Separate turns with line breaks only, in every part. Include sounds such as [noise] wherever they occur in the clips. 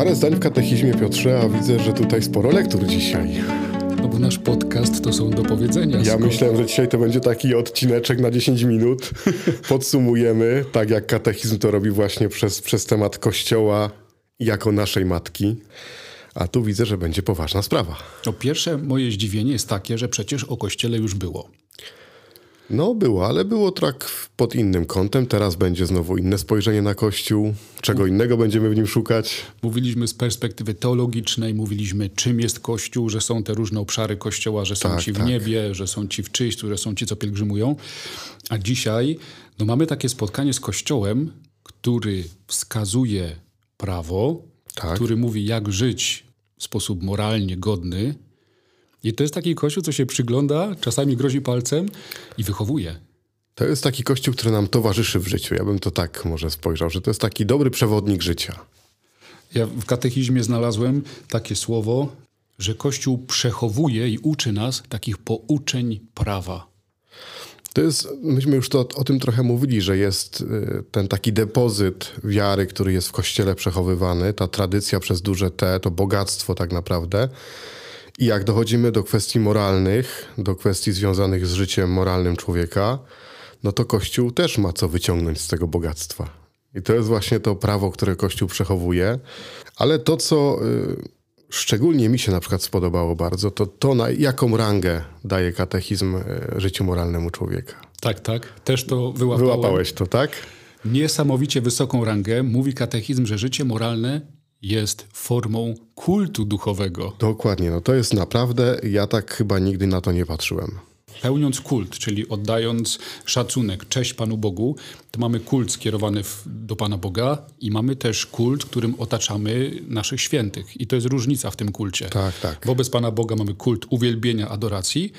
Parę zdań w katechizmie, Piotrze, a widzę, że tutaj sporo lektur dzisiaj.
No bo nasz podcast to są do powiedzenia.
Ja
Skoro-
myślałem, że dzisiaj to będzie taki odcineczek na 10 minut. [laughs] Podsumujemy, tak jak katechizm to robi właśnie przez, przez temat Kościoła jako naszej matki. A tu widzę, że będzie poważna sprawa.
No pierwsze moje zdziwienie jest takie, że przecież o Kościele już było.
No było, ale było tak pod innym kątem. Teraz będzie znowu inne spojrzenie na Kościół. Czego innego będziemy w nim szukać.
Mówiliśmy z perspektywy teologicznej, mówiliśmy czym jest Kościół, że są te różne obszary Kościoła, że są
Tak,
ci w
tak.
niebie, że są ci w czyśćcu, że są ci, co pielgrzymują. A dzisiaj no mamy takie spotkanie z Kościołem, który wskazuje prawo,
Tak.
który mówi jak żyć w sposób moralnie godny. I to jest taki Kościół, co się przygląda, czasami grozi palcem i wychowuje.
To jest taki Kościół, który nam towarzyszy w życiu. Ja bym to tak może spojrzał, że to jest taki dobry przewodnik życia.
Ja w katechizmie znalazłem takie słowo, że Kościół przechowuje i uczy nas takich pouczeń prawa.
To jest, myśmy już to, o tym trochę mówili, że jest y, ten taki depozyt wiary, który jest w kościele przechowywany, ta tradycja przez duże T, to bogactwo tak naprawdę. I jak dochodzimy do kwestii moralnych, do kwestii związanych z życiem moralnym człowieka, no to Kościół też ma co wyciągnąć z tego bogactwa. I to jest właśnie to prawo, które Kościół przechowuje. Ale to, co y, szczególnie mi się na przykład spodobało bardzo, to to, na jaką rangę daje katechizm y, życiu moralnemu człowieka.
Tak, tak. Też to wyłapałem.
Wyłapałeś to, tak?
Niesamowicie wysoką rangę mówi katechizm, że życie moralne jest formą kultu duchowego.
Dokładnie, no to jest naprawdę, ja tak chyba nigdy na to nie patrzyłem.
Pełniąc kult, czyli oddając szacunek, cześć Panu Bogu, to mamy kult skierowany w, do Pana Boga i mamy też kult, którym otaczamy naszych świętych. I to jest różnica w tym kulcie.
Tak, tak.
Wobec Pana Boga mamy kult uwielbienia, adoracji,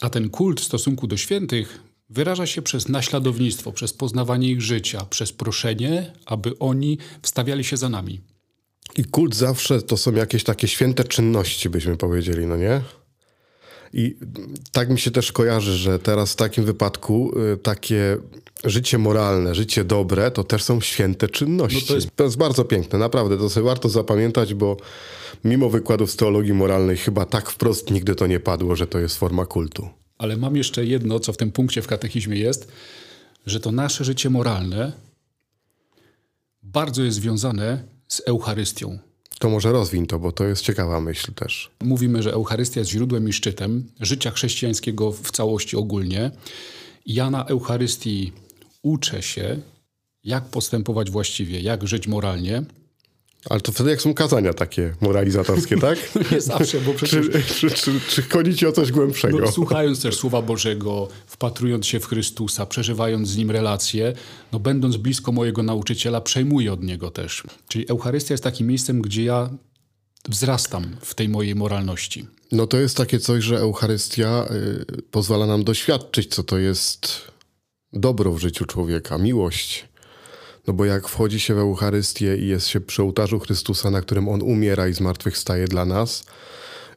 a ten kult w stosunku do świętych wyraża się przez naśladownictwo, przez poznawanie ich życia, przez proszenie, aby oni wstawiali się za nami.
I kult zawsze to są jakieś takie święte czynności, byśmy powiedzieli, no nie? I tak mi się też kojarzy, że teraz w takim wypadku y, takie życie moralne, życie dobre, to też są święte czynności.
No to jest-
to jest bardzo piękne, naprawdę. To sobie warto zapamiętać, bo mimo wykładów z teologii moralnej chyba tak wprost nigdy to nie padło, że to jest forma kultu.
Ale mam jeszcze jedno, co w tym punkcie w katechizmie jest, że to nasze życie moralne bardzo jest związane z Eucharystią.
To może rozwiń to, bo to jest ciekawa myśl też.
Mówimy, że Eucharystia jest źródłem i szczytem życia chrześcijańskiego w całości ogólnie. Ja na Eucharystii uczę się, jak postępować właściwie, jak żyć moralnie.
Ale to wtedy jak są kazania takie moralizatorskie, tak? [laughs]
Nie zawsze, bo przecież
czy, [laughs] czy, czy, czy chodzi ci o coś głębszego?
no, słuchając też Słowa Bożego, wpatrując się w Chrystusa, przeżywając z Nim relacje, no, będąc blisko mojego nauczyciela, przejmuję od Niego też. Czyli Eucharystia jest takim miejscem, gdzie ja wzrastam w tej mojej moralności.
No to jest takie coś, że Eucharystia y, pozwala nam doświadczyć, co to jest dobro w życiu człowieka, miłość. No bo jak wchodzi się w Eucharystię i jest się przy ołtarzu Chrystusa, na którym On umiera i zmartwychwstaje dla nas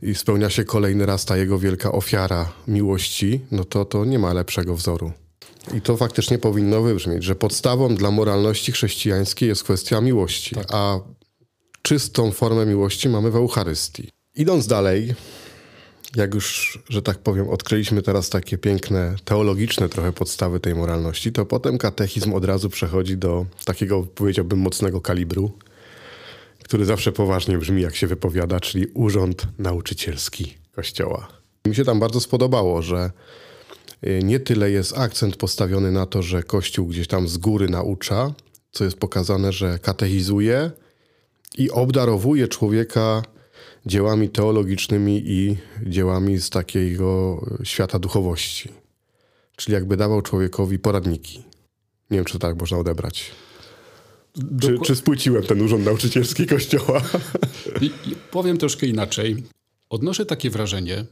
i spełnia się kolejny raz ta Jego wielka ofiara miłości, no to to nie ma lepszego wzoru. I to faktycznie powinno wybrzmieć, że podstawą dla moralności chrześcijańskiej jest kwestia miłości, a czystą formę miłości mamy w Eucharystii. Idąc dalej, jak już, że tak powiem, odkryliśmy teraz takie piękne, teologiczne trochę podstawy tej moralności, to potem katechizm od razu przechodzi do takiego, powiedziałbym, mocnego kalibru, który zawsze poważnie brzmi, jak się wypowiada, czyli urząd nauczycielski Kościoła. Mi się tam bardzo spodobało, że y, nie tyle jest akcent postawiony na to, że Kościół gdzieś tam z góry naucza, co jest pokazane, że katechizuje i obdarowuje człowieka dziełami teologicznymi i dziełami z takiego świata duchowości. Czyli jakby dawał człowiekowi poradniki. Nie wiem, czy to tak można odebrać. Czy,
Doku-
czy spłyciłem ten urząd nauczycielski kościoła? [laughs]
I, i powiem troszkę inaczej. Odnoszę takie wrażenie,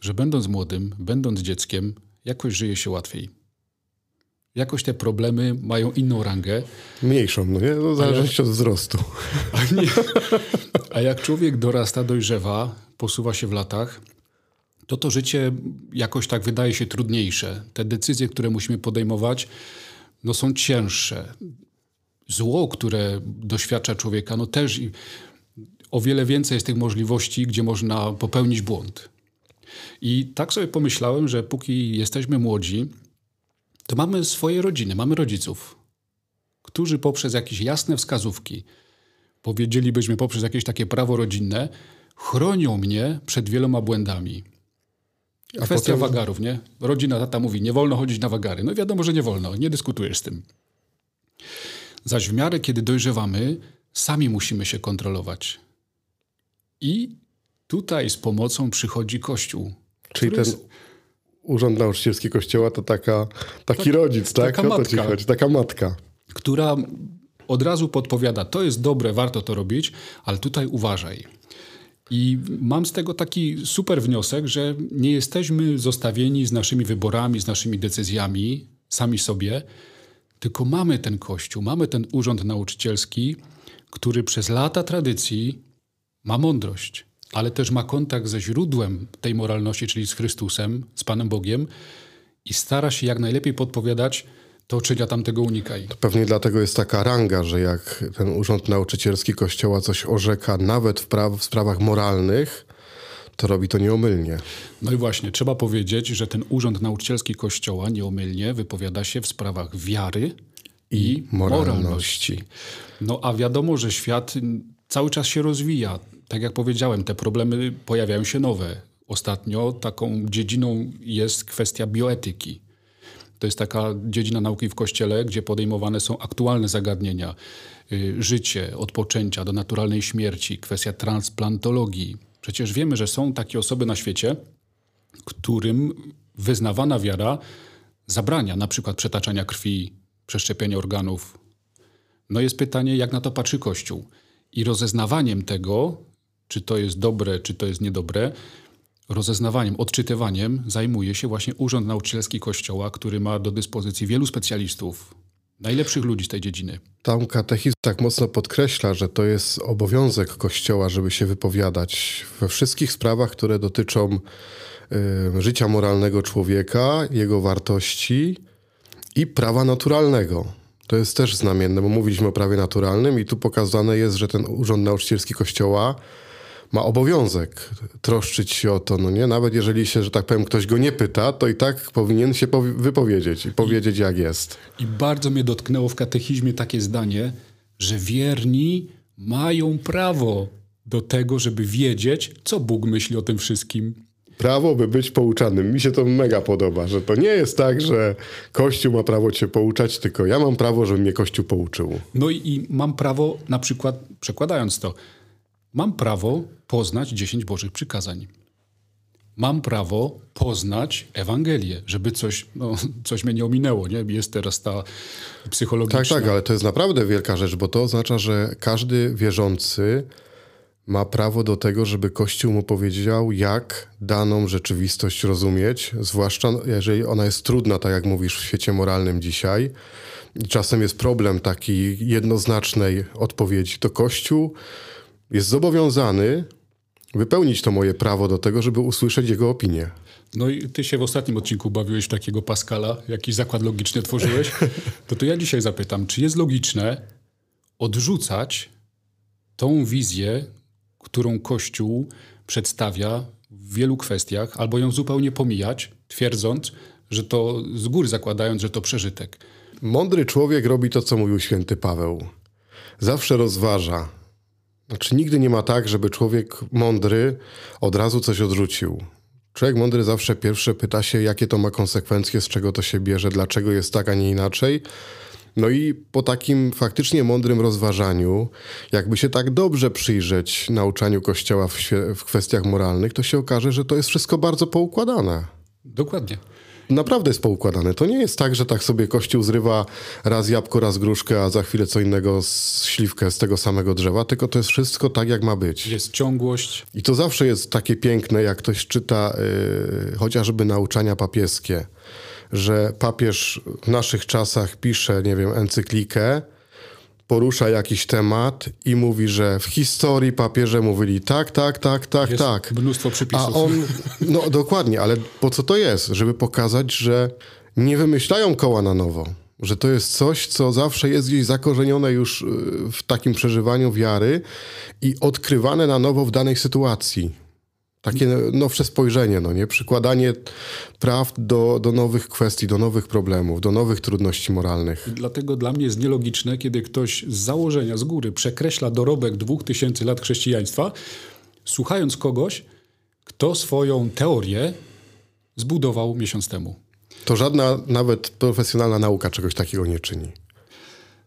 że będąc młodym, będąc dzieckiem, jakoś żyje się łatwiej. Jakoś te problemy mają inną rangę.
Mniejszą, no nie? No, w zależności od wzrostu. [laughs]
A, nie, a jak człowiek dorasta, dojrzewa, posuwa się w latach, to to życie jakoś tak wydaje się trudniejsze. Te decyzje, które musimy podejmować, no są cięższe. Zło, które doświadcza człowieka, no też o wiele więcej jest tych możliwości, gdzie można popełnić błąd. I tak sobie pomyślałem, że póki jesteśmy młodzi, to mamy swoje rodziny, mamy rodziców, którzy poprzez jakieś jasne wskazówki, powiedzielibyśmy poprzez jakieś takie prawo rodzinne, chronią mnie przed wieloma błędami. A Kwestia potem... wagarów, nie? Rodzina, tata mówi, nie wolno chodzić na wagary. No wiadomo, że nie wolno, nie dyskutujesz z tym. Zaś w miarę, kiedy dojrzewamy, sami musimy się kontrolować. I tutaj z pomocą przychodzi Kościół.
Czyli ten jest... Urząd Nauczycielski Kościoła to taka, taki tak, rodzic, tak? Taka matka, ci chodzi, taka matka.
Która od razu podpowiada, to jest dobre, warto to robić, ale tutaj uważaj. I mam z tego taki super wniosek, że nie jesteśmy zostawieni z naszymi wyborami, z naszymi decyzjami sami sobie, tylko mamy ten kościół, mamy ten urząd nauczycielski, który przez lata tradycji ma mądrość, ale też ma kontakt ze źródłem tej moralności, czyli z Chrystusem, z Panem Bogiem i stara się jak najlepiej podpowiadać, to czynia tamtego unikaj.
To pewnie dlatego jest taka ranga, że jak ten Urząd Nauczycielski Kościoła coś orzeka, nawet w, pra- w sprawach moralnych, to robi to nieomylnie.
No i właśnie, trzeba powiedzieć, że ten Urząd Nauczycielski Kościoła nieomylnie wypowiada się w sprawach wiary i, i moralności. moralności. No a wiadomo, że świat cały czas się rozwija. Tak jak powiedziałem, te problemy pojawiają się nowe. Ostatnio taką dziedziną jest kwestia bioetyki. To jest taka dziedzina nauki w Kościele, gdzie podejmowane są aktualne zagadnienia. Y, życie, odpoczęcia do naturalnej śmierci, kwestia transplantologii. Przecież wiemy, że są takie osoby na świecie, którym wyznawana wiara zabrania na przykład przetaczania krwi, przeszczepienia organów. No jest pytanie, jak na to patrzy Kościół. I rozeznawaniem tego, czy to jest dobre, czy to jest niedobre, rozeznawaniem, odczytywaniem zajmuje się właśnie Urząd Nauczycielski Kościoła, który ma do dyspozycji wielu specjalistów, najlepszych ludzi z tej dziedziny.
Tam katechizm tak mocno podkreśla, że to jest obowiązek Kościoła, żeby się wypowiadać we wszystkich sprawach, które dotyczą y, życia moralnego człowieka, jego wartości i prawa naturalnego. To jest też znamienne, bo mówiliśmy o prawie naturalnym i tu pokazane jest, że ten Urząd Nauczycielski Kościoła ma obowiązek troszczyć się o to, no nie? Nawet jeżeli się, że tak powiem, ktoś go nie pyta, to i tak powinien się wypowiedzieć i powiedzieć, jak jest.
I bardzo mnie dotknęło w katechizmie takie zdanie, że wierni mają prawo do tego, żeby wiedzieć, co Bóg myśli o tym wszystkim.
Prawo, by być pouczanym. Mi się to mega podoba, że to nie jest tak, że Kościół ma prawo cię pouczać, tylko ja mam prawo, żeby mnie Kościół pouczył.
No i, i mam prawo, na przykład, przekładając to, Mam prawo poznać dziesięć Bożych przykazań. Mam prawo poznać Ewangelię, żeby coś, no, [laughs] coś mnie nie ominęło. Nie? Jest teraz ta psychologiczna...
Tak, tak, ale to jest naprawdę wielka rzecz, bo to oznacza, że każdy wierzący ma prawo do tego, żeby Kościół mu powiedział, jak daną rzeczywistość rozumieć, zwłaszcza jeżeli ona jest trudna, tak jak mówisz, w świecie moralnym dzisiaj. Czasem jest problem takiej jednoznacznej odpowiedzi. To Kościół jest zobowiązany wypełnić to moje prawo do tego, żeby usłyszeć jego opinię.
No i ty się w ostatnim odcinku bawiłeś w takiego Pascala, jakiś zakład logiczny tworzyłeś. [laughs] To to ja dzisiaj zapytam, czy jest logiczne odrzucać tą wizję, którą Kościół przedstawia w wielu kwestiach, albo ją zupełnie pomijać, twierdząc, że to z góry zakładając, że to przeżytek.
Mądry człowiek robi to, co mówił święty Paweł. Zawsze rozważa, znaczy, nigdy nie ma tak, żeby człowiek mądry od razu coś odrzucił. Człowiek mądry zawsze pierwsze pyta się, jakie to ma konsekwencje, z czego to się bierze, dlaczego jest tak, a nie inaczej. No i po takim faktycznie mądrym rozważaniu, jakby się tak dobrze przyjrzeć nauczaniu Kościoła w, w kwestiach moralnych, to się okaże, że to jest wszystko bardzo poukładane.
Dokładnie
naprawdę jest poukładane. To nie jest tak, że tak sobie kościół zrywa raz jabłko, raz gruszkę, a za chwilę co innego z śliwkę z tego samego drzewa, tylko to jest wszystko tak, jak ma być.
Jest ciągłość.
I to zawsze jest takie piękne, jak ktoś czyta yy, chociażby nauczania papieskie, że papież w naszych czasach pisze, nie wiem, encyklikę, porusza jakiś temat i mówi, że w historii papieże mówili tak, tak, tak, tak,
jest
tak.
Mnóstwo przypisów.
A on, no dokładnie, ale po co to jest? Żeby pokazać, że nie wymyślają koła na nowo. Że to jest coś, co zawsze jest gdzieś zakorzenione już y, w takim przeżywaniu wiary i odkrywane na nowo w danej sytuacji. Takie nowsze spojrzenie, no nie? Przykładanie praw do, do nowych kwestii, do nowych problemów, do nowych trudności moralnych.
Dlatego dla mnie jest nielogiczne, kiedy ktoś z założenia, z góry przekreśla dorobek dwóch tysięcy lat chrześcijaństwa, słuchając kogoś, kto swoją teorię zbudował miesiąc temu.
To żadna nawet profesjonalna nauka czegoś takiego nie czyni.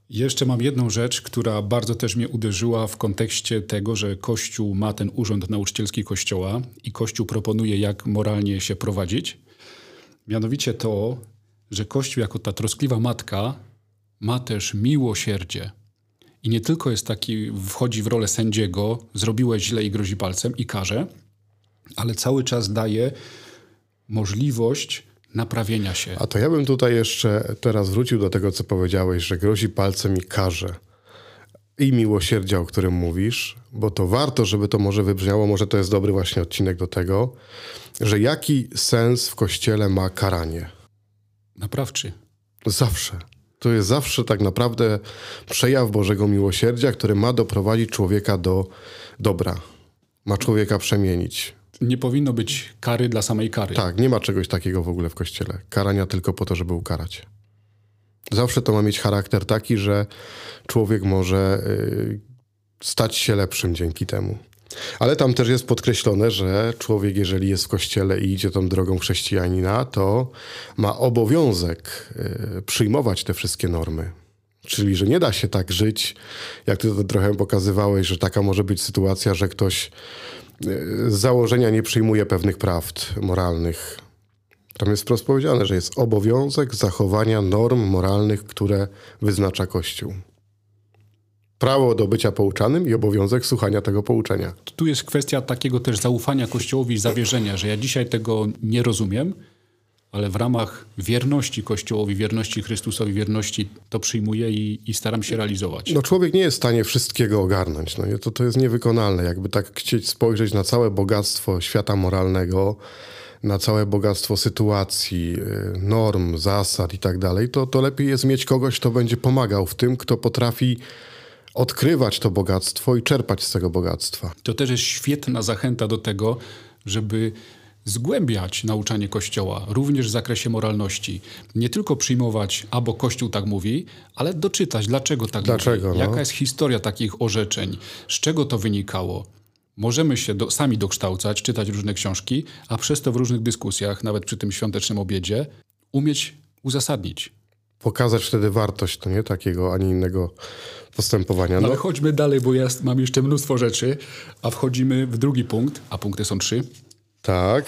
Jeszcze mam jedną rzecz, która bardzo też mnie uderzyła w kontekście tego, że Kościół ma ten urząd nauczycielski Kościoła i Kościół proponuje, jak moralnie się prowadzić. Mianowicie to, że Kościół jako ta troskliwa matka ma też miłosierdzie. I nie tylko jest taki, wchodzi w rolę sędziego, zrobiłeś źle i grozi palcem i karze, ale cały czas daje możliwość naprawienia się.
A to ja bym tutaj jeszcze teraz wrócił do tego, co powiedziałeś, że grozi palcem i karze. I miłosierdzia, o którym mówisz, bo to warto, żeby to może wybrzmiało, może to jest dobry właśnie odcinek do tego, że jaki sens w kościele ma karanie?
Naprawczy.
Zawsze. To jest zawsze tak naprawdę przejaw Bożego miłosierdzia, który ma doprowadzić człowieka do dobra. Ma człowieka przemienić
nie powinno być kary dla samej kary.
Tak, nie ma czegoś takiego w ogóle w kościele. Karania tylko po to, żeby ukarać. Zawsze to ma mieć charakter taki, że człowiek może y, stać się lepszym dzięki temu. Ale tam też jest podkreślone, że człowiek, jeżeli jest w kościele i idzie tą drogą chrześcijanina, to ma obowiązek y, przyjmować te wszystkie normy. Czyli, że nie da się tak żyć, jak ty to trochę pokazywałeś, że taka może być sytuacja, że ktoś z założenia nie przyjmuje pewnych prawd moralnych. Tam jest wprost powiedziane, że jest obowiązek zachowania norm moralnych, które wyznacza Kościół. Prawo do bycia pouczanym i obowiązek słuchania tego pouczenia.
Tu jest kwestia takiego też zaufania Kościołowi i zawierzenia, że ja dzisiaj tego nie rozumiem, ale w ramach wierności Kościołowi, wierności Chrystusowi, wierności to przyjmuję i, i, staram się realizować.
No człowiek nie jest w stanie wszystkiego ogarnąć. No, to, to jest niewykonalne. Jakby tak chcieć spojrzeć na całe bogactwo świata moralnego, na całe bogactwo sytuacji, y, norm, zasad i tak dalej, to, to lepiej jest mieć kogoś, kto będzie pomagał w tym, kto potrafi odkrywać to bogactwo i czerpać z tego bogactwa.
To też jest świetna zachęta do tego, żeby zgłębiać nauczanie Kościoła, również w zakresie moralności. Nie tylko przyjmować, albo Kościół tak mówi, ale doczytać, dlaczego tak
dlaczego,
mówi.
No?
Jaka jest historia takich orzeczeń, z czego to wynikało. Możemy się do, sami dokształcać, czytać różne książki, a przez to w różnych dyskusjach, nawet przy tym świątecznym obiedzie, umieć uzasadnić.
Pokazać wtedy wartość, to nie takiego ani innego postępowania.
No. Ale chodźmy dalej, bo ja mam jeszcze mnóstwo rzeczy, a wchodzimy w drugi punkt, a punkty są trzy.
Tak.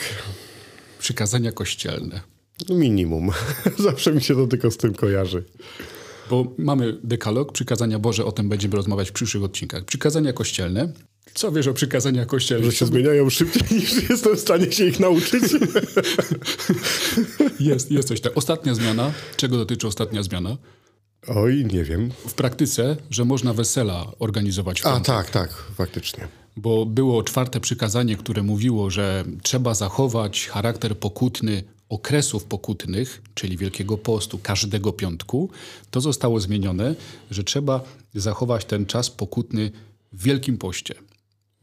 Przykazania kościelne.
No minimum. [laughs] Zawsze mi się to tylko z tym kojarzy.
Bo mamy dekalog, przykazania Boże, o tym będziemy rozmawiać w przyszłych odcinkach. Przykazania kościelne. Co wiesz o przykazaniach kościelnych?
Że się zmieniają szybciej [laughs] niż jestem w stanie się ich nauczyć. [laughs]
jest, jest coś tak. Ostatnia zmiana. Czego dotyczy ostatnia zmiana?
Oj, nie wiem.
W praktyce, że można wesela organizować w
A, tak, tak, faktycznie
bo było czwarte przykazanie, które mówiło, że trzeba zachować charakter pokutny okresów pokutnych, czyli Wielkiego Postu, każdego piątku, to zostało zmienione, że trzeba zachować ten czas pokutny w Wielkim Poście.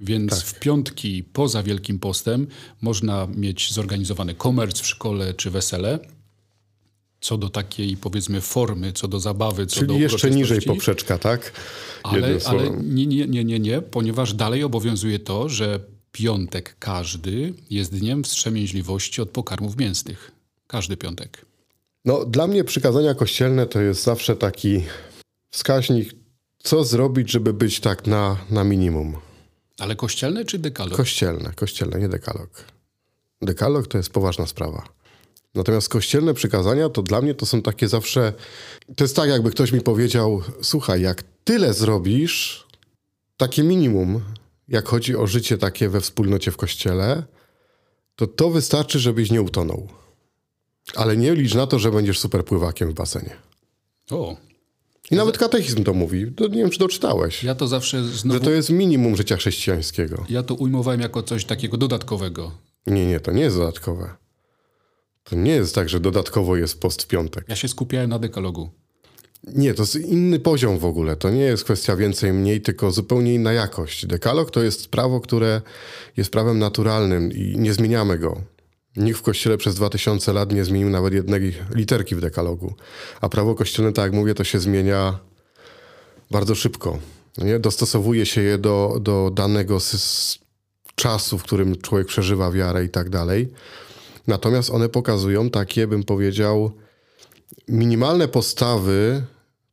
Więc tak. w piątki poza Wielkim Postem można mieć zorganizowany komerc w szkole czy wesele, co do takiej powiedzmy formy, co do zabawy, co
Czyli
do
jeszcze niżej poprzeczka, tak?
Ale, ale nie, nie, nie, nie, nie, ponieważ dalej obowiązuje to, że piątek każdy jest dniem wstrzemięźliwości od pokarmów mięsnych. Każdy piątek.
No, dla mnie przykazania kościelne to jest zawsze taki wskaźnik, co zrobić, żeby być tak na, na minimum.
Ale kościelne czy dekalog?
Kościelne, kościelne, nie dekalog. Dekalog to jest poważna sprawa. Natomiast kościelne przykazania to dla mnie to są takie zawsze. To jest tak, jakby ktoś mi powiedział: Słuchaj, jak tyle zrobisz, takie minimum, jak chodzi o życie takie we wspólnocie w kościele, to to wystarczy, żebyś nie utonął. Ale nie licz na to, że będziesz super pływakiem w basenie.
O.
I nawet katechizm to mówi. To nie wiem, czy doczytałeś.
Ja to zawsze znowu...
Że to jest minimum życia chrześcijańskiego.
Ja to ujmowałem jako coś takiego dodatkowego.
Nie, nie, to nie jest dodatkowe. To nie jest tak, że dodatkowo jest post w piątek.
Ja się skupiałem na dekalogu.
Nie, to jest inny poziom w ogóle. To nie jest kwestia więcej, mniej, tylko zupełnie inna jakość. Dekalog to jest prawo, które jest prawem naturalnym i nie zmieniamy go. Nikt w kościele przez 2000 lat nie zmienił nawet jednej literki w dekalogu. A prawo kościelne, tak jak mówię, to się zmienia bardzo szybko. Nie? Dostosowuje się je do, do danego czasu, w którym człowiek przeżywa wiarę i tak dalej. Natomiast one pokazują takie, bym powiedział, minimalne postawy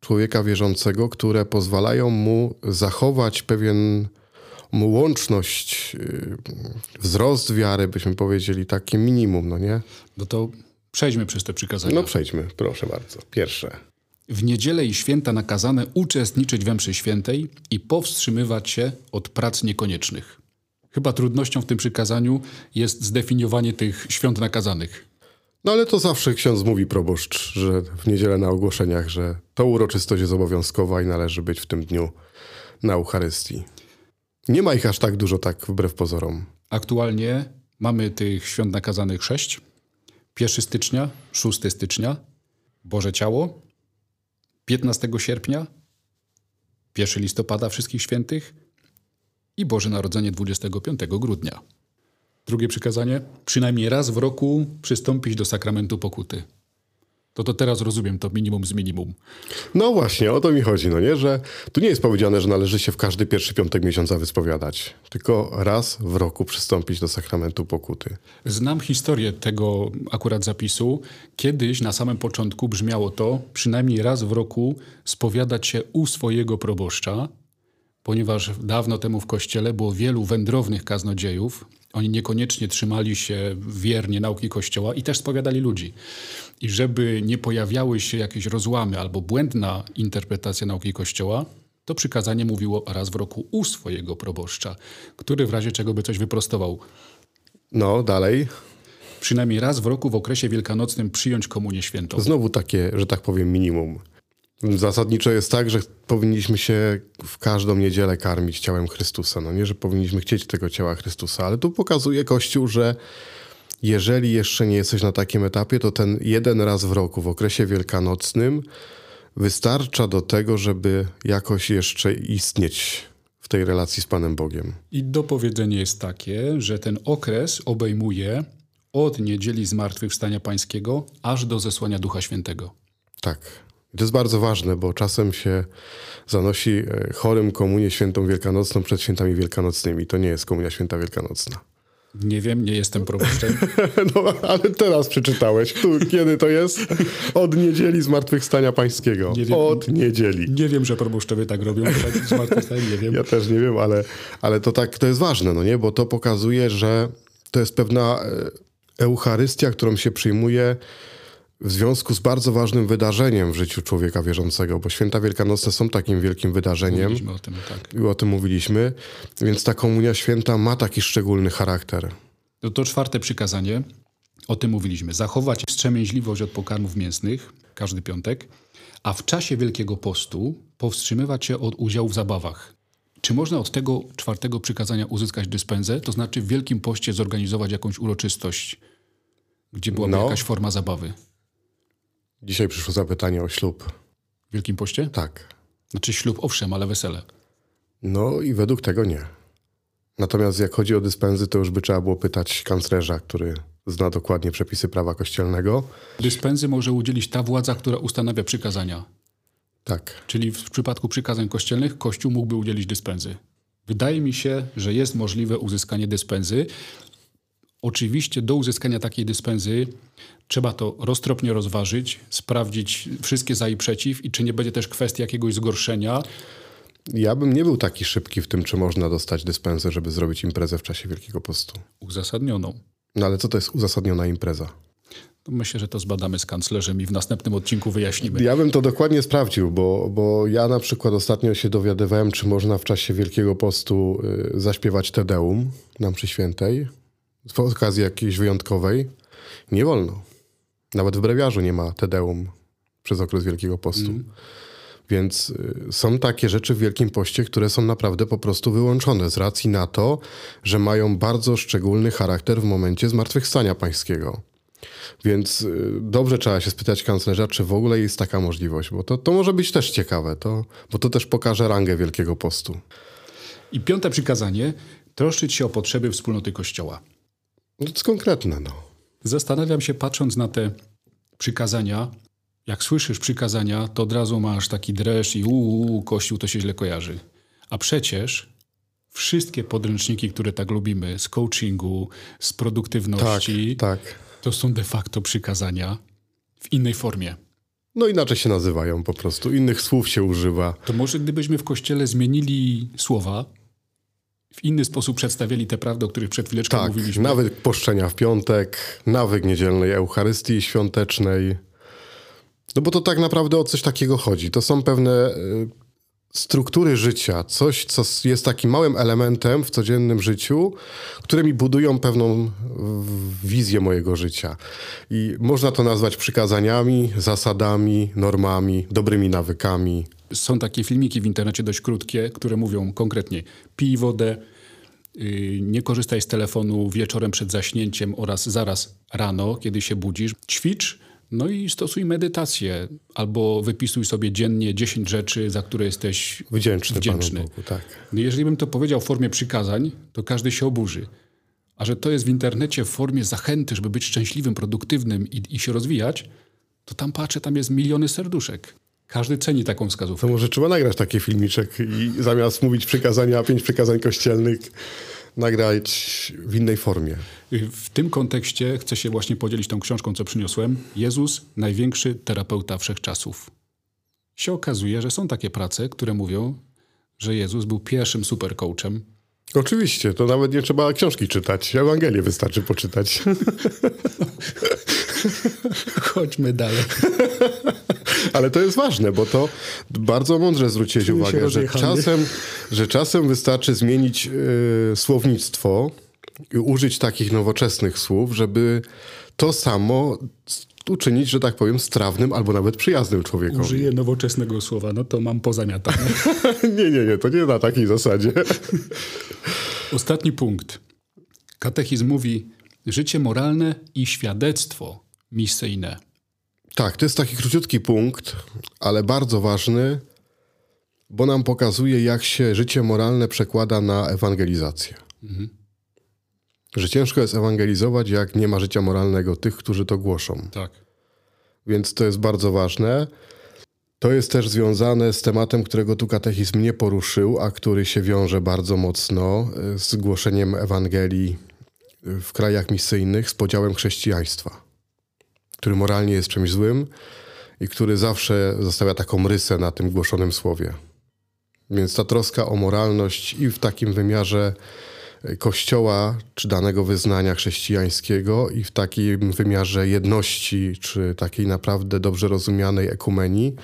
człowieka wierzącego, które pozwalają mu zachować pewien łączność, y, wzrost wiary, byśmy powiedzieli, takie minimum, no nie?
No to przejdźmy przez te przykazania.
No przejdźmy, proszę bardzo. Pierwsze.
W niedzielę i święta nakazane uczestniczyć we mszy świętej i powstrzymywać się od prac niekoniecznych. Chyba trudnością w tym przykazaniu jest zdefiniowanie tych świąt nakazanych.
No ale to zawsze ksiądz mówi proboszcz, że w niedzielę na ogłoszeniach, że to uroczystość jest obowiązkowa i należy być w tym dniu na Eucharystii. Nie ma ich aż tak dużo, tak wbrew pozorom.
Aktualnie mamy tych świąt nakazanych sześć. 1 stycznia, 6 stycznia, Boże Ciało, 15 sierpnia, 1 listopada Wszystkich Świętych i Boże Narodzenie 25 grudnia. Drugie przykazanie: przynajmniej raz w roku przystąpić do sakramentu pokuty. To to teraz rozumiem to minimum z minimum.
No właśnie, o to mi chodzi, no nie? Że tu nie jest powiedziane, że należy się w każdy pierwszy piątek miesiąca wyspowiadać, tylko raz w roku przystąpić do sakramentu pokuty.
Znam historię tego akurat zapisu. Kiedyś na samym początku brzmiało to przynajmniej raz w roku spowiadać się u swojego proboszcza, ponieważ dawno temu w kościele było wielu wędrownych kaznodziejów, oni niekoniecznie trzymali się wiernie nauki Kościoła i też spowiadali ludzi. I żeby nie pojawiały się jakieś rozłamy albo błędna interpretacja nauki Kościoła, to przykazanie mówiło raz w roku u swojego proboszcza, który w razie czego by coś wyprostował.
No, dalej.
Przynajmniej raz w roku w okresie wielkanocnym przyjąć komunię świętą.
Znowu takie, że tak powiem, minimum. Zasadniczo jest tak, że powinniśmy się w każdą niedzielę karmić ciałem Chrystusa. No nie, że powinniśmy chcieć tego ciała Chrystusa, ale tu pokazuje Kościół, że jeżeli jeszcze nie jesteś na takim etapie, to ten jeden raz w roku, w okresie wielkanocnym, wystarcza do tego, żeby jakoś jeszcze istnieć w tej relacji z Panem Bogiem.
I dopowiedzenie jest takie, że ten okres obejmuje od niedzieli Zmartwychwstania Pańskiego aż do zesłania Ducha Świętego.
Tak. To jest bardzo ważne, bo czasem się zanosi e, chorym komunię świętą wielkanocną przed świętami wielkanocnymi. To nie jest komunia święta wielkanocna.
Nie wiem, nie jestem proboszczem. [laughs]
no, ale teraz przeczytałeś. Tu, kiedy to jest? Od niedzieli Zmartwychwstania Pańskiego. Nie wiem, Od niedzieli.
Nie wiem, że proboszczowie tak robią. Tak zmartwychwstanie, nie wiem.
Ja też nie wiem, ale, ale to tak, to jest ważne, no nie? Bo to pokazuje, że to jest pewna e, Eucharystia, którą się przyjmuje w związku z bardzo ważnym wydarzeniem w życiu człowieka wierzącego, bo święta wielkanocne są takim wielkim wydarzeniem.
Mówiliśmy o tym, tak.
I o tym mówiliśmy, więc ta komunia święta ma taki szczególny charakter.
To, to czwarte przykazanie, o tym mówiliśmy. Zachować wstrzemięźliwość od pokarmów mięsnych, każdy piątek, a w czasie Wielkiego Postu powstrzymywać się od udziału w zabawach. Czy można od tego czwartego przykazania uzyskać dyspensę? To znaczy w Wielkim Poście zorganizować jakąś uroczystość, gdzie byłaby no. jakaś forma zabawy?
Dzisiaj przyszło zapytanie o ślub.
W Wielkim Poście?
Tak.
Znaczy ślub owszem, ale wesele.
No i według tego nie. Natomiast jak chodzi o dyspensy, to już by trzeba było pytać kanclerza, który zna dokładnie przepisy prawa kościelnego.
Dyspensy może udzielić ta władza, która ustanawia przykazania.
Tak.
Czyli w przypadku przykazań kościelnych Kościół mógłby udzielić dyspensy. Wydaje mi się, że jest możliwe uzyskanie dyspensy. Oczywiście do uzyskania takiej dyspensy trzeba to roztropnie rozważyć, sprawdzić wszystkie za i przeciw i czy nie będzie też kwestii jakiegoś zgorszenia.
Ja bym nie był taki szybki w tym, czy można dostać dyspensę, żeby zrobić imprezę w czasie Wielkiego Postu.
Uzasadnioną.
No ale co to jest uzasadniona impreza?
Myślę, że to zbadamy z kanclerzem i w następnym odcinku wyjaśnimy.
Ja bym to dokładnie sprawdził, bo, bo ja na przykład ostatnio się dowiadywałem, czy można w czasie Wielkiego Postu y, zaśpiewać Tedeum na mszy świętej z okazji jakiejś wyjątkowej. Nie wolno. Nawet w brewiarzu nie ma Tedeum przez okres Wielkiego Postu. Mm. Więc y, są takie rzeczy w Wielkim Poście, które są naprawdę po prostu wyłączone z racji na to, że mają bardzo szczególny charakter w momencie zmartwychwstania pańskiego. Więc y, dobrze trzeba się spytać kanclerza, czy w ogóle jest taka możliwość, bo to, to może być też ciekawe, to, bo to też pokaże rangę Wielkiego Postu.
I piąte przykazanie, troszczyć się o potrzeby wspólnoty Kościoła.
No to jest konkretne, no.
Zastanawiam się, patrząc na te przykazania, jak słyszysz przykazania, to od razu masz taki dreszcz i uuu, Kościół to się źle kojarzy. A przecież wszystkie podręczniki, które tak lubimy, z coachingu, z produktywności,
Tak, tak.
to są de facto przykazania w innej formie.
No inaczej się nazywają po prostu, innych słów się używa.
To może gdybyśmy w kościele zmienili słowa, w inny sposób przedstawiali te prawdy, o których przed chwileczką
Tak,
mówiliśmy.
nawyk poszczenia w piątek, nawyk niedzielnej Eucharystii świątecznej. No bo to tak naprawdę o coś takiego chodzi. To są pewne y, struktury życia, coś, co jest takim małym elementem w codziennym życiu, które mi budują pewną wizję mojego życia. I można to nazwać przykazaniami, zasadami, normami, dobrymi nawykami.
Są takie filmiki w internecie dość krótkie, które mówią konkretnie pij wodę, yy, nie korzystaj z telefonu wieczorem przed zaśnięciem oraz zaraz rano, kiedy się budzisz. Ćwicz, no i stosuj medytację albo wypisuj sobie dziennie 10 rzeczy, za które jesteś
Wdzięczny,
Wdzięczny.
Bogu, tak.
No jeżeli bym to powiedział w formie przykazań, to każdy się oburzy. A że to jest w internecie w formie zachęty, żeby być szczęśliwym, produktywnym i, i się rozwijać, to tam patrzę, tam jest miliony serduszek. Każdy ceni taką wskazówkę.
To może trzeba nagrać taki filmiczek i zamiast mówić przykazania, pięć przykazań kościelnych, nagrać w innej formie.
W tym kontekście chcę się właśnie podzielić tą książką, co przyniosłem. Jezus, największy terapeuta wszechczasów. Się okazuje, że są takie prace, które mówią, że Jezus był pierwszym supercoachem.
Oczywiście, to nawet nie trzeba książki czytać. Ewangelię wystarczy poczytać. [laughs]
Chodźmy dalej. [laughs]
Ale to jest ważne, bo to bardzo mądrze zwróciłeś
Czuję
uwagę, że czasem, że czasem wystarczy zmienić y, słownictwo i użyć takich nowoczesnych słów, żeby to samo uczynić, że tak powiem, strawnym albo nawet przyjaznym człowiekowi.
Użyję nowoczesnego słowa, no to mam pozamiatane. [laughs]
nie, nie, nie, to nie na takiej zasadzie. [laughs]
Ostatni punkt. Katechizm mówi życie moralne i świadectwo misyjne.
Tak, to jest taki króciutki punkt, ale bardzo ważny, bo nam pokazuje, jak się życie moralne przekłada na ewangelizację. Że ciężko jest ewangelizować, jak nie ma życia moralnego tych, którzy to głoszą.
Tak.
Więc to jest bardzo ważne. To jest też związane z tematem, którego tu katechizm nie poruszył, a który się wiąże bardzo mocno y, z głoszeniem Ewangelii w krajach misyjnych, z podziałem chrześcijaństwa, który moralnie jest czymś złym i który zawsze zostawia taką rysę na tym głoszonym słowie. Więc ta troska o moralność i w takim wymiarze y, kościoła czy danego wyznania chrześcijańskiego i w takim wymiarze jedności czy takiej naprawdę dobrze rozumianej ekumenii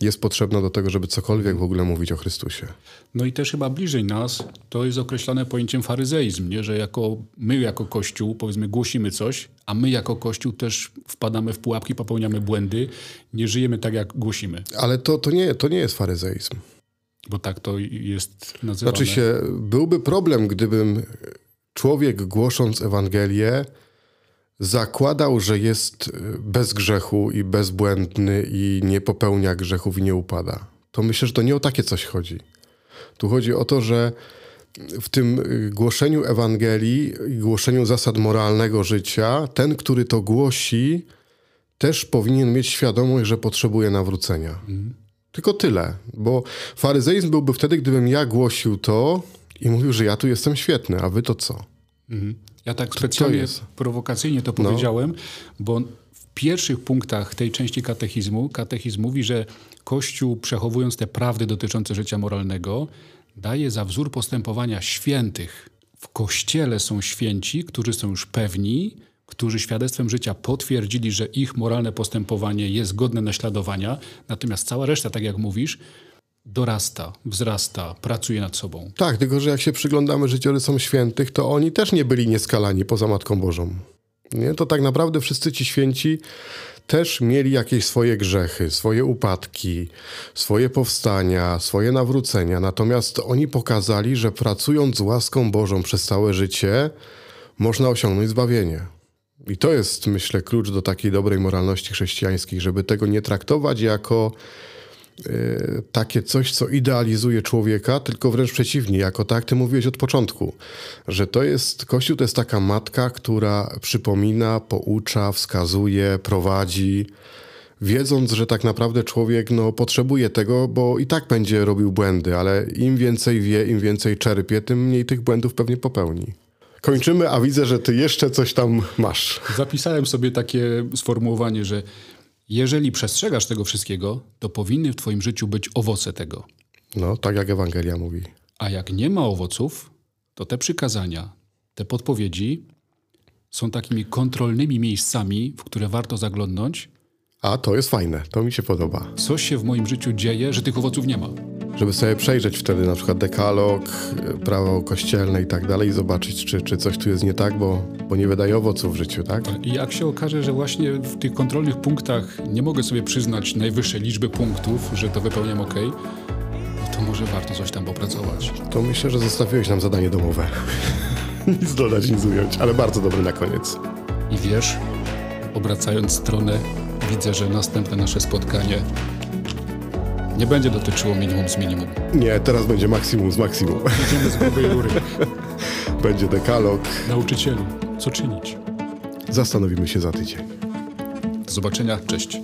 jest potrzebna do tego, żeby cokolwiek w ogóle mówić o Chrystusie.
No i też chyba bliżej nas to jest określane pojęciem faryzeizm, nie? że jako my jako Kościół powiedzmy głosimy coś, a my jako Kościół też wpadamy w pułapki, popełniamy błędy, nie żyjemy tak jak głosimy,
Ale to, to, nie, to nie jest faryzeizm.
bo tak to jest nazywane.
Znaczy się, byłby problem, gdybym człowiek głosząc Ewangelię zakładał, że jest bez grzechu i bezbłędny i nie popełnia grzechów i nie upada. To myślę, że to nie o takie coś chodzi. Tu chodzi o to, że w tym y, głoszeniu Ewangelii i głoszeniu zasad moralnego życia, ten, który to głosi, też powinien mieć świadomość, że potrzebuje nawrócenia. Tylko tyle, bo faryzeizm byłby wtedy, gdybym ja głosił to i mówił, że ja tu jestem świetny, a wy to co?
Mhm. Ja tak specjalnie prowokacyjnie to powiedziałem, bo w pierwszych punktach tej części katechizmu katechizm mówi, że Kościół przechowując te prawdy dotyczące życia moralnego daje za wzór postępowania świętych. W Kościele są święci, którzy są już pewni, którzy świadectwem życia potwierdzili, że ich moralne postępowanie jest godne naśladowania, natomiast cała reszta, tak jak mówisz, dorasta, wzrasta, pracuje nad sobą.
Tak, tylko że jak się przyglądamy życiorysom świętych, to oni też nie byli nieskalani poza Matką Bożą. Nie? To tak naprawdę wszyscy ci święci też mieli jakieś swoje grzechy, swoje upadki, swoje powstania, swoje nawrócenia. Natomiast oni pokazali, że pracując z łaską Bożą przez całe życie, można osiągnąć zbawienie. I to jest, myślę, klucz do takiej dobrej moralności chrześcijańskiej, żeby tego nie traktować jako takie coś, co idealizuje człowieka, tylko wręcz przeciwnie, jako tak, ty mówiłeś od początku, że to jest, Kościół to jest taka matka, która przypomina, poucza, wskazuje, prowadzi, wiedząc, że tak naprawdę człowiek no, potrzebuje tego, bo i tak będzie robił błędy, ale im więcej wie, im więcej czerpie, tym mniej tych błędów pewnie popełni. Kończymy, a widzę, że ty jeszcze coś tam masz.
Zapisałem sobie takie sformułowanie, że jeżeli przestrzegasz tego wszystkiego, to powinny w twoim życiu być owoce tego.
No, tak jak Ewangelia mówi.
A jak nie ma owoców, to te przykazania, te podpowiedzi są takimi kontrolnymi miejscami, w które warto zaglądnąć.
A to jest fajne, to mi się podoba.
Coś się w moim życiu dzieje, że tych owoców nie ma.
Żeby sobie przejrzeć wtedy na przykład dekalog, prawo kościelne i tak dalej i zobaczyć, czy, czy coś tu jest nie tak, bo, bo nie wydaje owoców w życiu, tak?
I jak się okaże, że właśnie w tych kontrolnych punktach nie mogę sobie przyznać najwyższej liczby punktów, że to wypełniam ok, no to może warto coś tam popracować.
To myślę, że zostawiłeś nam zadanie domowe. [laughs] nic dodać, nic ująć, ale bardzo dobre na koniec.
I wiesz, obracając stronę, widzę, że następne nasze spotkanie nie będzie dotyczyło minimum z minimum.
Nie, teraz będzie maksimum z maksimum.
Idziemy z grubej rury. [laughs]
będzie dekalog.
Nauczycielu, co czynić?
Zastanowimy się za tydzień.
Do zobaczenia, cześć.